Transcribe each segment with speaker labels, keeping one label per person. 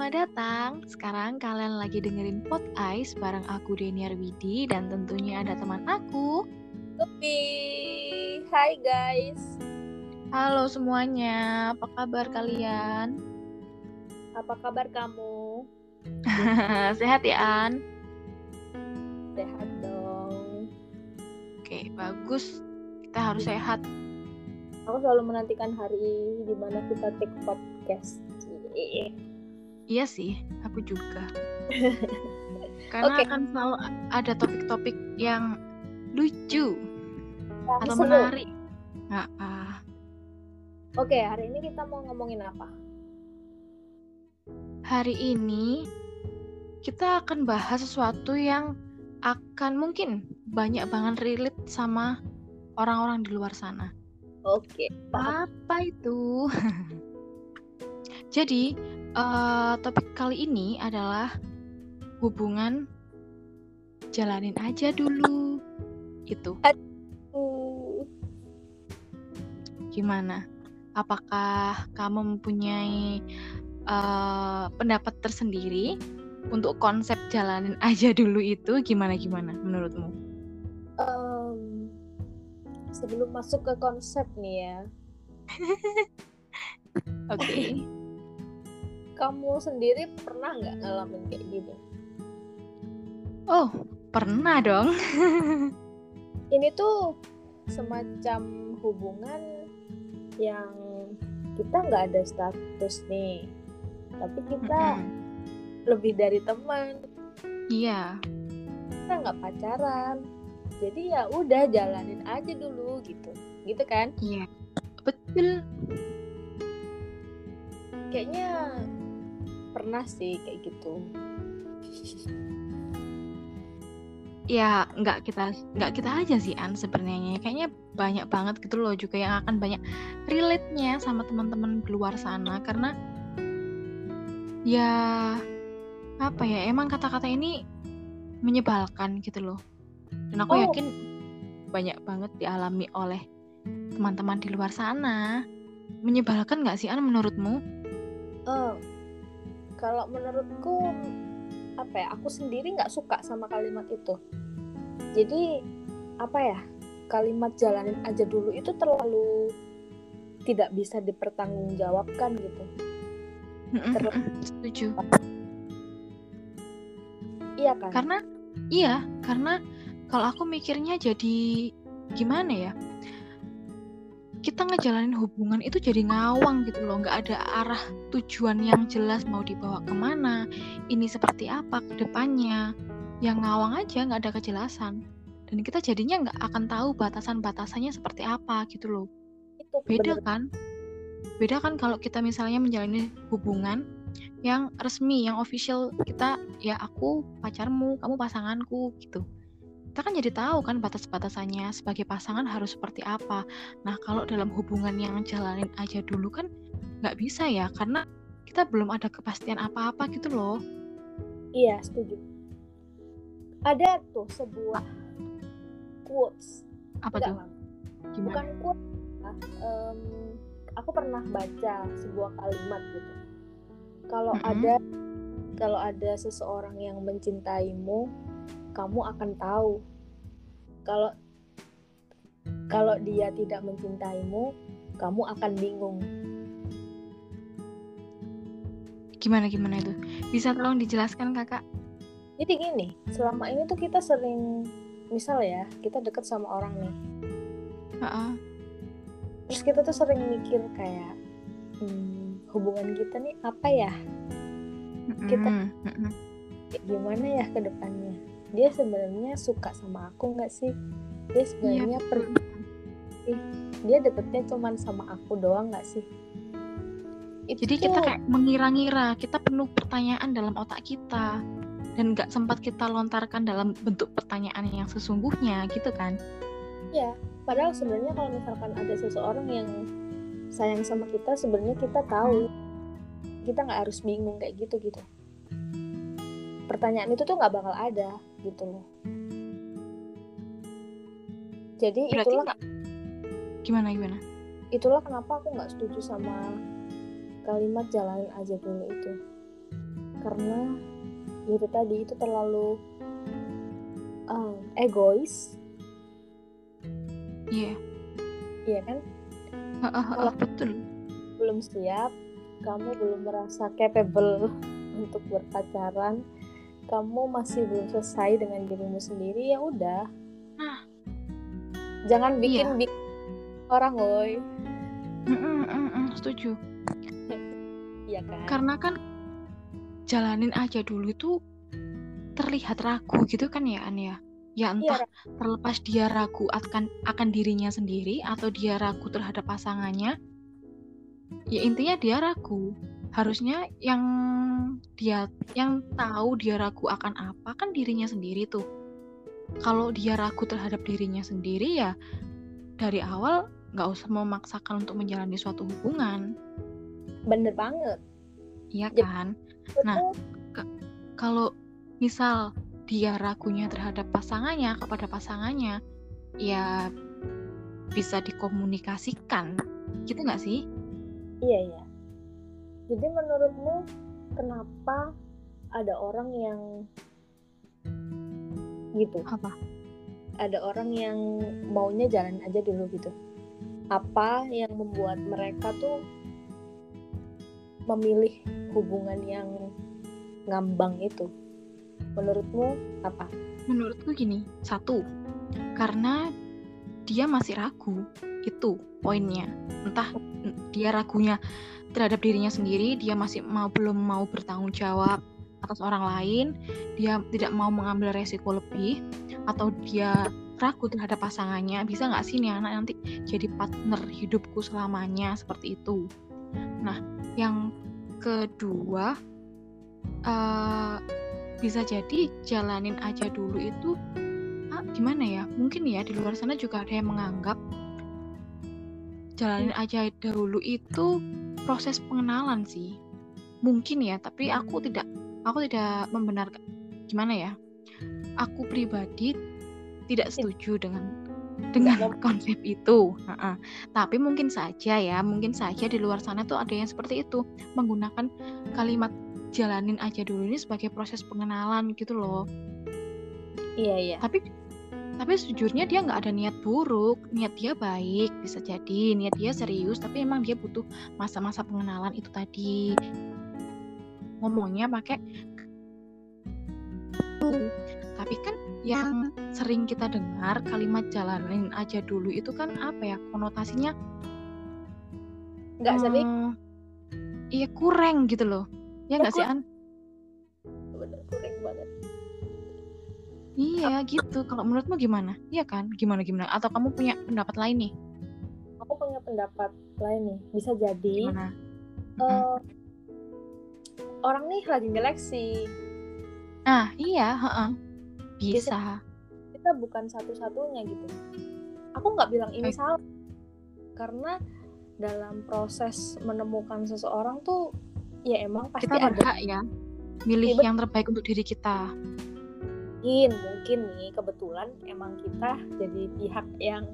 Speaker 1: Selamat datang. Sekarang kalian lagi dengerin Pot Ice bareng aku Deniar Widi dan tentunya ada teman aku.
Speaker 2: Lupi. Hai guys.
Speaker 1: Halo semuanya, apa kabar kalian?
Speaker 2: Apa kabar kamu?
Speaker 1: Sehat ya, An?
Speaker 2: Sehat dong.
Speaker 1: Oke, bagus. Kita harus sehat.
Speaker 2: Aku selalu menantikan hari di mana kita take podcast.
Speaker 1: Iya sih, aku juga. Karena
Speaker 2: Oke.
Speaker 1: akan selalu ada topik-topik yang lucu
Speaker 2: Yang
Speaker 1: atau
Speaker 2: seru.
Speaker 1: menarik. Nggak, ah.
Speaker 2: Oke, hari ini kita mau ngomongin apa?
Speaker 1: Hari ini kita akan bahas sesuatu yang akan mungkin banyak banget relate sama orang-orang di luar sana.
Speaker 2: Oke.
Speaker 1: Apa itu? Jadi, eh, topik kali ini adalah hubungan jalanin aja dulu. Itu
Speaker 2: Uh,
Speaker 1: gimana? Apakah kamu mempunyai eh, pendapat tersendiri untuk konsep jalanin aja dulu itu gimana gimana menurutmu?
Speaker 2: em, sebelum masuk ke konsep nih ya,
Speaker 1: Oke.
Speaker 2: kamu sendiri pernah nggak ngalamin kayak gini?
Speaker 1: Oh, pernah dong.
Speaker 2: Ini tuh semacam hubungan yang kita nggak ada status nih, tapi kita
Speaker 1: Mm-mm.
Speaker 2: lebih dari teman,
Speaker 1: Iya.
Speaker 2: kita nggak pacaran. Jadi ya udah jalanin aja dulu gitu, gitu kan?
Speaker 1: Iya. Betul.
Speaker 2: Kayaknya pernah sih kayak gitu.
Speaker 1: ya nggak kita nggak kita aja sih An sebenarnya. Kayaknya banyak banget gitu loh juga yang akan banyak relate-nya sama teman-teman di luar sana. Karena ya apa ya emang kata-kata ini menyebalkan gitu loh. Dan aku
Speaker 2: Oh.
Speaker 1: yakin banyak banget dialami oleh teman-teman di luar sana. Menyebalkan nggak sih An menurutmu?
Speaker 2: Eh, kalau menurutku apa ya? Aku sendiri nggak suka sama kalimat itu. Jadi apa ya? Kalimat jalanin aja dulu itu terlalu tidak bisa dipertanggungjawabkan gitu. Terus-
Speaker 1: setuju
Speaker 2: Iya kan?
Speaker 1: karena iya karena kalau aku mikirnya jadi gimana ya kita ngejalanin hubungan itu jadi ngawang gitu loh. Nggak ada arah tujuan yang jelas mau dibawa ke mana ini seperti apa ke depannya. Yang ngawang aja nggak ada kejelasan. Dan kita jadinya nggak akan tahu batasan-batasannya seperti apa gitu loh.
Speaker 2: Itu
Speaker 1: beda
Speaker 2: bener.
Speaker 1: kan? Beda kan kalau kita misalnya menjalani hubungan yang resmi yang official kita ya aku pacarmu kamu pasanganku gitu kita kan jadi tahu kan batas-batasannya sebagai pasangan harus seperti apa nah kalau dalam hubungan yang jalanin aja dulu kan nggak bisa ya karena kita belum ada kepastian apa-apa gitu loh
Speaker 2: Iya, setuju. Ada tuh sebuah quotes.
Speaker 1: apa
Speaker 2: Enggak,
Speaker 1: tuh
Speaker 2: Mam.
Speaker 1: gimana
Speaker 2: bukan quote ah, em, aku pernah baca sebuah kalimat gitu kalau
Speaker 1: Mm-mm.
Speaker 2: ada kalau ada seseorang yang mencintaimu kamu akan tahu. Kalau kalau dia tidak mencintaimu kamu akan bingung.
Speaker 1: Gimana gimana itu? Bisa tolong dijelaskan kakak?
Speaker 2: Jadi gini selama ini tuh kita sering misal ya kita deket sama orang nih.
Speaker 1: Heeh.
Speaker 2: terus kita tuh sering mikir kayak hmm, hubungan kita nih apa ya? Kita-
Speaker 1: Mm-mm,
Speaker 2: kayak gimana ya ke depannya dia sebenarnya suka sama aku nggak sih? Dia sebenarnya
Speaker 1: Iya,
Speaker 2: pergi dia deketnya cuman sama aku doang nggak sih? Itu
Speaker 1: Jadi kita kayak mengira-ngira, kita penuh pertanyaan dalam otak kita. Dan nggak sempat kita lontarkan dalam bentuk pertanyaan yang sesungguhnya gitu kan?
Speaker 2: ya padahal sebenarnya kalau misalkan ada seseorang yang sayang sama kita sebenarnya kita tahu. Kita nggak harus bingung kayak gitu gitu pertanyaan itu tuh nggak bakal ada gitu loh. Jadi
Speaker 1: Berarti
Speaker 2: itulah
Speaker 1: nggak gimana gimana?
Speaker 2: itulah kenapa aku nggak setuju sama kalimat jalanin aja dulu itu. Karena itu tadi itu terlalu um, egois.
Speaker 1: Iya.
Speaker 2: Iya kan?
Speaker 1: Kalau betul.
Speaker 2: belum siap kamu belum merasa capable untuk berpacaran kamu masih belum selesai dengan dirimu sendiri ya udah.
Speaker 1: Nah
Speaker 2: jangan bikin iya. bikin orang woi.
Speaker 1: Mm -mm, mm -mm, setuju.
Speaker 2: Iya kan?
Speaker 1: Karena kan jalanin aja dulu itu terlihat ragu gitu kan ya An ya? Ya entah ya. terlepas dia ragu akan akan dirinya sendiri atau dia ragu terhadap pasangannya ya intinya dia ragu harusnya yang dia yang tahu dia ragu akan apa kan dirinya sendiri tuh. Kalau dia ragu terhadap dirinya sendiri ya dari awal nggak usah memaksakan untuk menjalani suatu hubungan.
Speaker 2: Bener banget.
Speaker 1: Iya kan? Nah, kalau misal dia ragunya terhadap pasangannya kepada pasangannya, ya bisa dikomunikasikan, gitu nggak sih?
Speaker 2: Iya iya. Jadi menurutmu kenapa ada orang yang gitu?
Speaker 1: Apa?
Speaker 2: Ada orang yang maunya jalan aja dulu gitu. Apa yang membuat mereka tuh memilih hubungan yang ngambang itu menurutmu apa
Speaker 1: menurutku gini satu karena dia masih ragu itu poinnya entah dia ragunya terhadap dirinya sendiri dia masih mau belum mau bertanggung jawab atas orang lain dia tidak mau mengambil resiko lebih atau dia ragu terhadap pasangannya. Bisa nggak sih nih anak nanti jadi partner hidupku selamanya seperti itu? Nah yang kedua uh, bisa jadi jalanin aja dulu itu ah, gimana ya? Mungkin ya di luar sana juga ada yang menganggap jalanin aja dulu itu proses pengenalan sih mungkin ya tapi aku tidak aku tidak membenarkan gimana ya aku pribadi tidak setuju dengan dengan konsep itu. Uh-uh. Tapi mungkin saja ya, mungkin saja di luar sana tuh ada yang seperti itu, menggunakan kalimat jalanin aja dulu ini sebagai proses pengenalan gitu loh.
Speaker 2: Iya iya.
Speaker 1: Tapi tapi sejujurnya dia nggak ada niat buruk, niat dia baik bisa jadi, niat dia serius, tapi emang dia butuh masa-masa pengenalan itu tadi. Ngomongnya pakai tapi kan yang sering kita dengar kalimat jalanin aja dulu itu kan apa ya konotasinya
Speaker 2: nggak hmm, sering
Speaker 1: iya kurang gitu loh. Ya nggak sih an iya gitu. Kalau menurutmu gimana? Iya kan? Gimana gimana? Atau kamu punya pendapat lain nih?
Speaker 2: Aku punya pendapat lain nih. Bisa jadi
Speaker 1: gimana?
Speaker 2: Uh, orang nih lagi ngeleksi
Speaker 1: ah iya heeh. Bisa.
Speaker 2: Kita bukan satu-satunya gitu. Aku nggak bilang ini salah. Karena dalam proses menemukan seseorang tuh ya emang pasti
Speaker 1: kita
Speaker 2: ada.
Speaker 1: ya. Milih ya, yang terbaik untuk diri kita
Speaker 2: mungkin mungkin nih kebetulan emang kita jadi pihak yang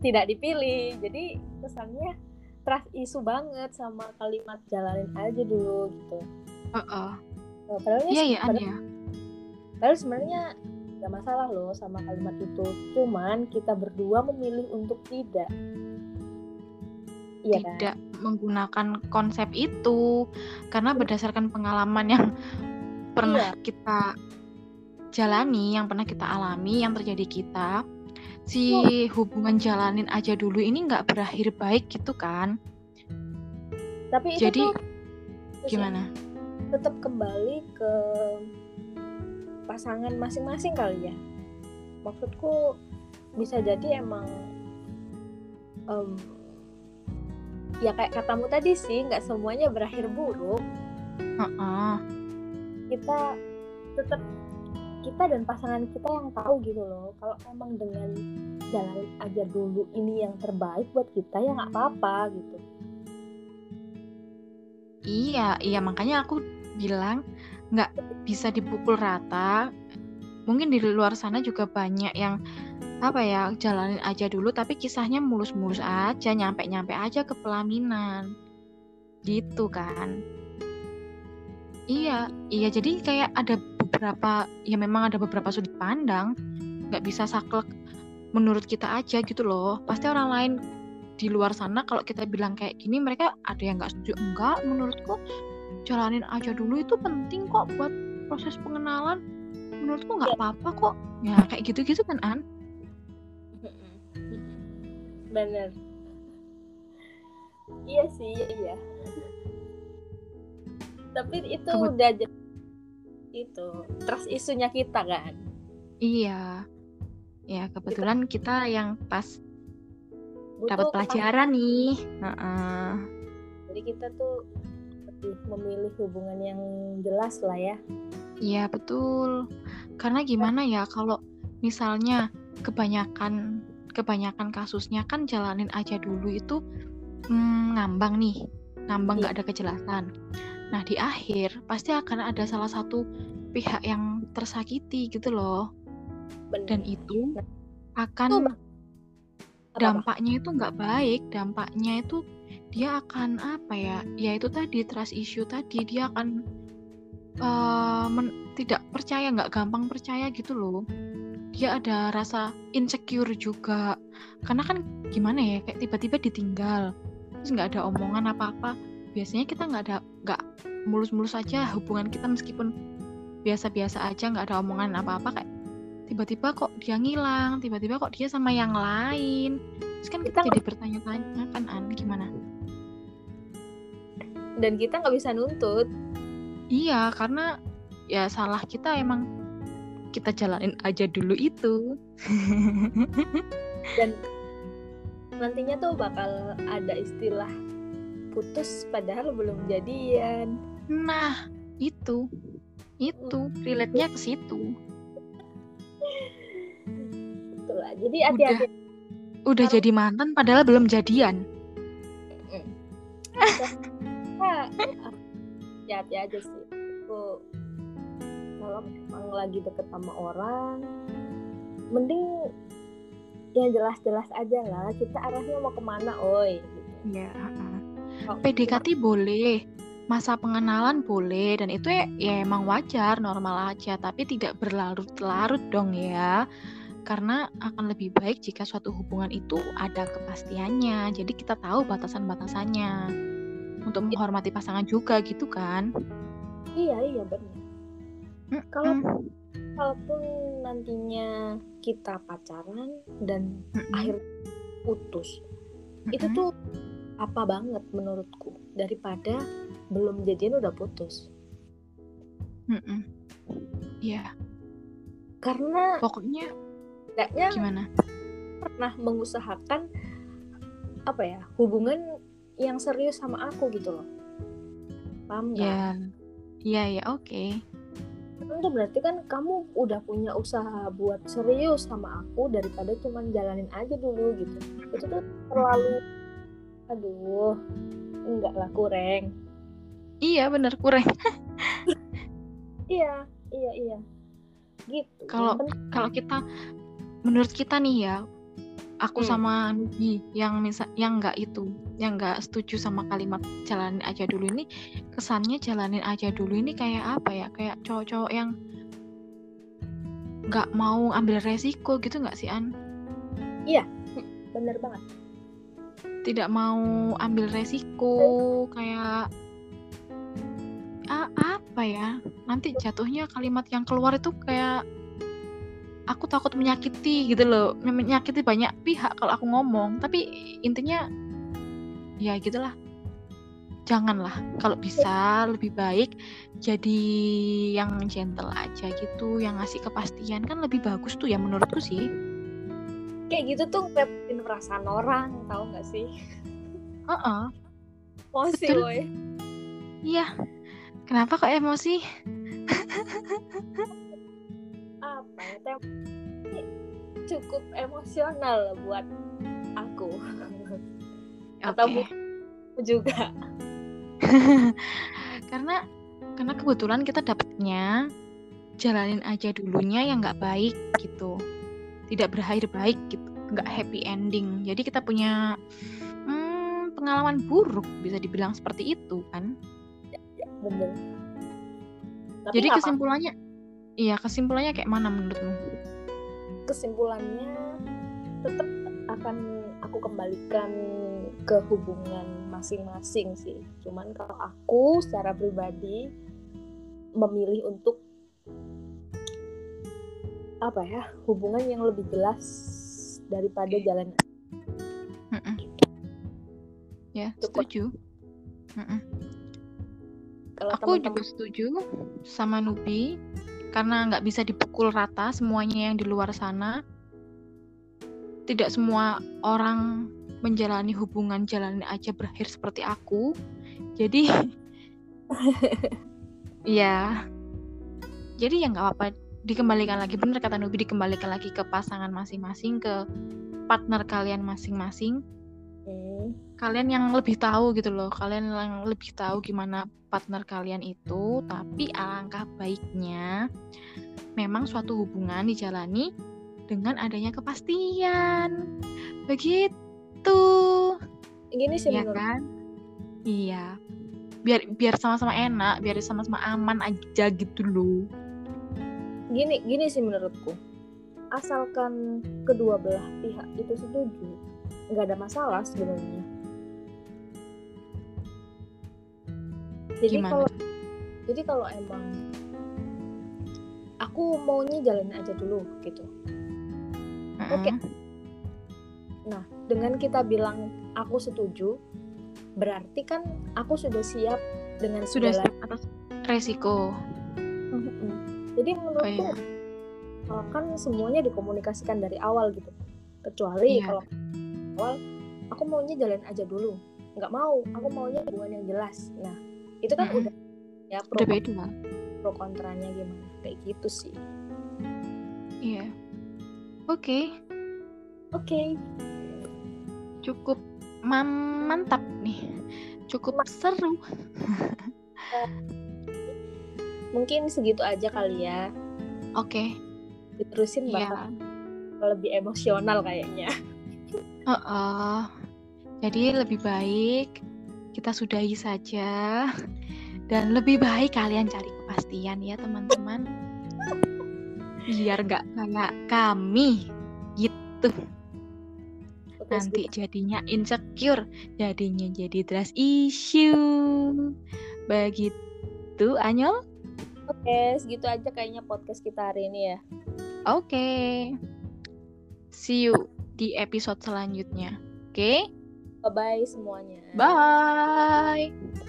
Speaker 2: tidak dipilih jadi kesannya trust isu banget sama kalimat jalanin aja dulu gitu
Speaker 1: uh -uh.
Speaker 2: padahal
Speaker 1: ya, ya, ya
Speaker 2: Padahal sebenarnya gak masalah loh sama kalimat itu. Cuman kita berdua memilih untuk tidak.
Speaker 1: Iya kan? tidak kan? menggunakan konsep itu karena berdasarkan pengalaman yang pernah iya. kita jalani, yang pernah kita alami, yang terjadi kita, si hubungan jalanin aja dulu ini nggak berakhir baik gitu kan?
Speaker 2: Tapi
Speaker 1: jadi
Speaker 2: tuh,
Speaker 1: gimana?
Speaker 2: Tetap kembali ke pasangan masing-masing kali ya maksudku bisa jadi emang um, ya kayak katamu tadi sih nggak semuanya berakhir buruk
Speaker 1: uh-uh.
Speaker 2: kita tetap kita dan pasangan kita yang tahu gitu loh. Kalau emang dengan jalan aja dulu ini yang terbaik buat kita ya nggak apa-apa gitu.
Speaker 1: Iya iya makanya aku bilang nggak bisa dipukul rata. Mungkin di luar sana juga banyak yang apa ya jalanin aja dulu tapi kisahnya mulus-mulus aja nyampe-nyampe aja ke pelaminan. Gitu kan. Iya iya jadi kayak ada beberapa ya memang ada beberapa sudut pandang nggak bisa saklek menurut kita aja gitu loh. Pasti orang lain di luar sana kalau kita bilang kayak gini mereka ada yang nggak setuju. Enggak menurutku jalanin aja dulu itu penting kok buat proses pengenalan. Menurutku nggak
Speaker 2: Ya.
Speaker 1: apa-apa kok. Ya kayak gitu-gitu kan an?
Speaker 2: Bener. Iya sih iya, iya. tapi itu
Speaker 1: Kebut-
Speaker 2: udah jadi itu trust isunya kita kan?
Speaker 1: Iya. Ya kebetulan kita yang pas dapat pelajaran nih. Heeh.
Speaker 2: jadi kita tuh lebih memilih hubungan yang jelas lah ya.
Speaker 1: Iya betul. Karena gimana ya kalau misalnya kebanyakan kebanyakan kasusnya kan jalanin aja dulu itu mm, ngambang nih, ngambang nggak ada kejelasan. Nah di akhir pasti akan ada salah satu pihak yang tersakiti gitu loh,
Speaker 2: bener
Speaker 1: dan itu akan dampaknya itu nggak baik. Dampaknya itu dia akan apa ya? Ya itu tadi trust issue tadi dia akan men- tidak percaya, nggak gampang percaya gitu loh. Dia ada rasa insecure juga. Karena kan gimana ya, kayak tiba-tiba ditinggal, terus nggak ada omongan apa-apa. Biasanya kita nggak ada, nggak mulus-mulus aja hubungan kita meskipun biasa-biasa aja, nggak ada omongan apa-apa kayak tiba-tiba kok dia ngilang, tiba-tiba kok dia sama yang lain. Terus kan kita
Speaker 2: Kita
Speaker 1: jadi bertanya-tanya kan, An, gimana?
Speaker 2: dan kita nggak bisa nuntut
Speaker 1: Iya, karena ya salah kita emang kita jalanin aja dulu itu.
Speaker 2: dan nantinya tuh bakal ada istilah putus padahal belum jadian.
Speaker 1: Nah, itu. Itu. Relate-nya ke situ.
Speaker 2: itulah jadi hati-hati.
Speaker 1: Udah
Speaker 2: Kalau-
Speaker 1: jadi mantan padahal belum jadian.
Speaker 2: Ah, hati-hati aja sih. Aku kalau memang lagi deket sama orang mending yang jelas-jelas aja lah. Kita arahnya mau ke mana oi? Gitu.
Speaker 1: Iya, PDKT boleh, masa pengenalan boleh dan itu ya, ya emang wajar, normal aja, tapi tidak berlarut-larut dong ya. Karena akan lebih baik jika suatu hubungan itu ada kepastiannya. Jadi kita tahu batasan-batasannya. Untuk menghormati pasangan juga gitu kan.
Speaker 2: iya iya benar
Speaker 1: Mm-mm.
Speaker 2: Kalau- kalaupun nantinya kita pacaran dan
Speaker 1: Mm-mm.
Speaker 2: akhir putus itu
Speaker 1: Mm-mm.
Speaker 2: tuh apa banget menurutku daripada belum jadian udah putus.
Speaker 1: Iya,
Speaker 2: karena
Speaker 1: pokoknya
Speaker 2: tidaknya
Speaker 1: gimana?
Speaker 2: pernah mengusahakan apa ya hubungan yang serius sama aku gitu loh paham nggak?
Speaker 1: Ya, iya ya oke.
Speaker 2: Itu berarti kan kamu udah punya usaha buat serius sama aku daripada cuman jalanin aja dulu gitu itu tuh terlalu aduh enggak lah kurang.
Speaker 1: Iya bener kurang.
Speaker 2: iya iya iya. Gitu
Speaker 1: Kalau- kalau kita menurut kita nih ya aku
Speaker 2: Hmm.
Speaker 1: sama Nugi yang misal yang nggak itu yang nggak setuju sama kalimat jalanin aja dulu ini kesannya jalanin aja dulu ini kayak apa ya? Kayak cowok-cowok yang nggak mau ambil resiko gitu nggak sih An?
Speaker 2: Bener banget
Speaker 1: tidak mau ambil resiko kayak ah, apa ya? Nanti jatuhnya kalimat yang keluar itu kayak aku takut menyakiti gitu loh. Menyakiti banyak pihak kalau aku ngomong. Tapi intinya ya gitulah. Janganlah. Kalau bisa lebih baik jadi yang gentle aja gitu yang ngasih kepastian. Kan lebih bagus tuh ya menurutku sih
Speaker 2: kayak gitu tuh ngerepotin perasaan orang tahu nggak sih?
Speaker 1: Heeh.
Speaker 2: emosi
Speaker 1: Betul.
Speaker 2: woy
Speaker 1: iya. Kenapa kok emosi?
Speaker 2: Apa ya tem- cukup emosional buat aku. Atau
Speaker 1: Oke.
Speaker 2: bu juga.
Speaker 1: Karena karena kebetulan kita dapatnya jalanin aja dulunya yang nggak baik gitu tidak berakhir baik gitu nggak happy ending jadi kita punya hmm, pengalaman buruk bisa dibilang seperti itu kan
Speaker 2: ya bener Tapi
Speaker 1: Jadi
Speaker 2: nggak apa-
Speaker 1: kesimpulannya, iya kesimpulannya kayak mana menurutmu?
Speaker 2: kesimpulannya tetap akan aku kembalikan ke hubungan masing-masing sih. Cuman kalau aku secara pribadi memilih untuk apa ya hubungan yang lebih jelas daripada
Speaker 1: Oke.
Speaker 2: jalan
Speaker 1: Mm-mm. Ya,
Speaker 2: Cukup.
Speaker 1: setuju. Mm-mm.
Speaker 2: kalau
Speaker 1: Aku juga setuju sama Nubi karena nggak bisa dipukul rata semuanya yang di luar sana. Tidak semua orang menjalani hubungan jalan aja berakhir seperti aku. Jadi, ya, jadi ya nggak apa-apa dikembalikan lagi. Bener kata Nubi dikembalikan lagi ke pasangan masing-masing, ke partner kalian masing-masing.
Speaker 2: Hmm,
Speaker 1: kalian yang lebih tahu gitu loh kalian yang lebih tahu gimana partner kalian itu. Tapi alangkah baiknya memang suatu hubungan dijalani dengan adanya kepastian. Begitu.
Speaker 2: Gini sih
Speaker 1: ya
Speaker 2: menurut
Speaker 1: kan? Iya. Biar biar sama-sama enak biar sama-sama aman aja gitu loh
Speaker 2: gini gini sih menurutku asalkan kedua belah pihak itu setuju nggak ada masalah sebenarnya jadi
Speaker 1: Gimana?
Speaker 2: kalau jadi kalau emang aku maunya jalanin aja dulu gitu Oke.
Speaker 1: Mm-mm.
Speaker 2: nah dengan kita bilang aku setuju berarti kan aku sudah siap dengan
Speaker 1: sudah atas resiko.
Speaker 2: Jadi
Speaker 1: oh
Speaker 2: menurutku
Speaker 1: iya.
Speaker 2: uh, kan semuanya dikomunikasikan dari awal gitu. Kecuali
Speaker 1: Iya.
Speaker 2: kalau awal aku maunya jalan aja dulu. Nggak mau aku maunya hubungan yang jelas. Nah itu kan
Speaker 1: Mm-mm.
Speaker 2: udah ya pro,
Speaker 1: udah beda.
Speaker 2: pro kontranya gimana? Kayak gitu sih.
Speaker 1: Iya. Oke.
Speaker 2: Oke.
Speaker 1: Cukup man- mantap nih. Cukup seru
Speaker 2: mungkin segitu aja kali ya.
Speaker 1: Oke.
Speaker 2: Diterusin
Speaker 1: iya.
Speaker 2: bakal lebih emosional kayaknya.
Speaker 1: Heeh. jadi lebih baik kita sudahi saja. Dan lebih baik kalian cari kepastian ya teman-teman. Biar nggak kayak kami gitu. Nanti jadinya insecure jadinya jadi trust issue. Begitu Anyol
Speaker 2: oke segitu aja kayaknya podcast kita hari ini ya.
Speaker 1: Oke. See you di episode selanjutnya. Oke?
Speaker 2: Bye bye semuanya.
Speaker 1: Bye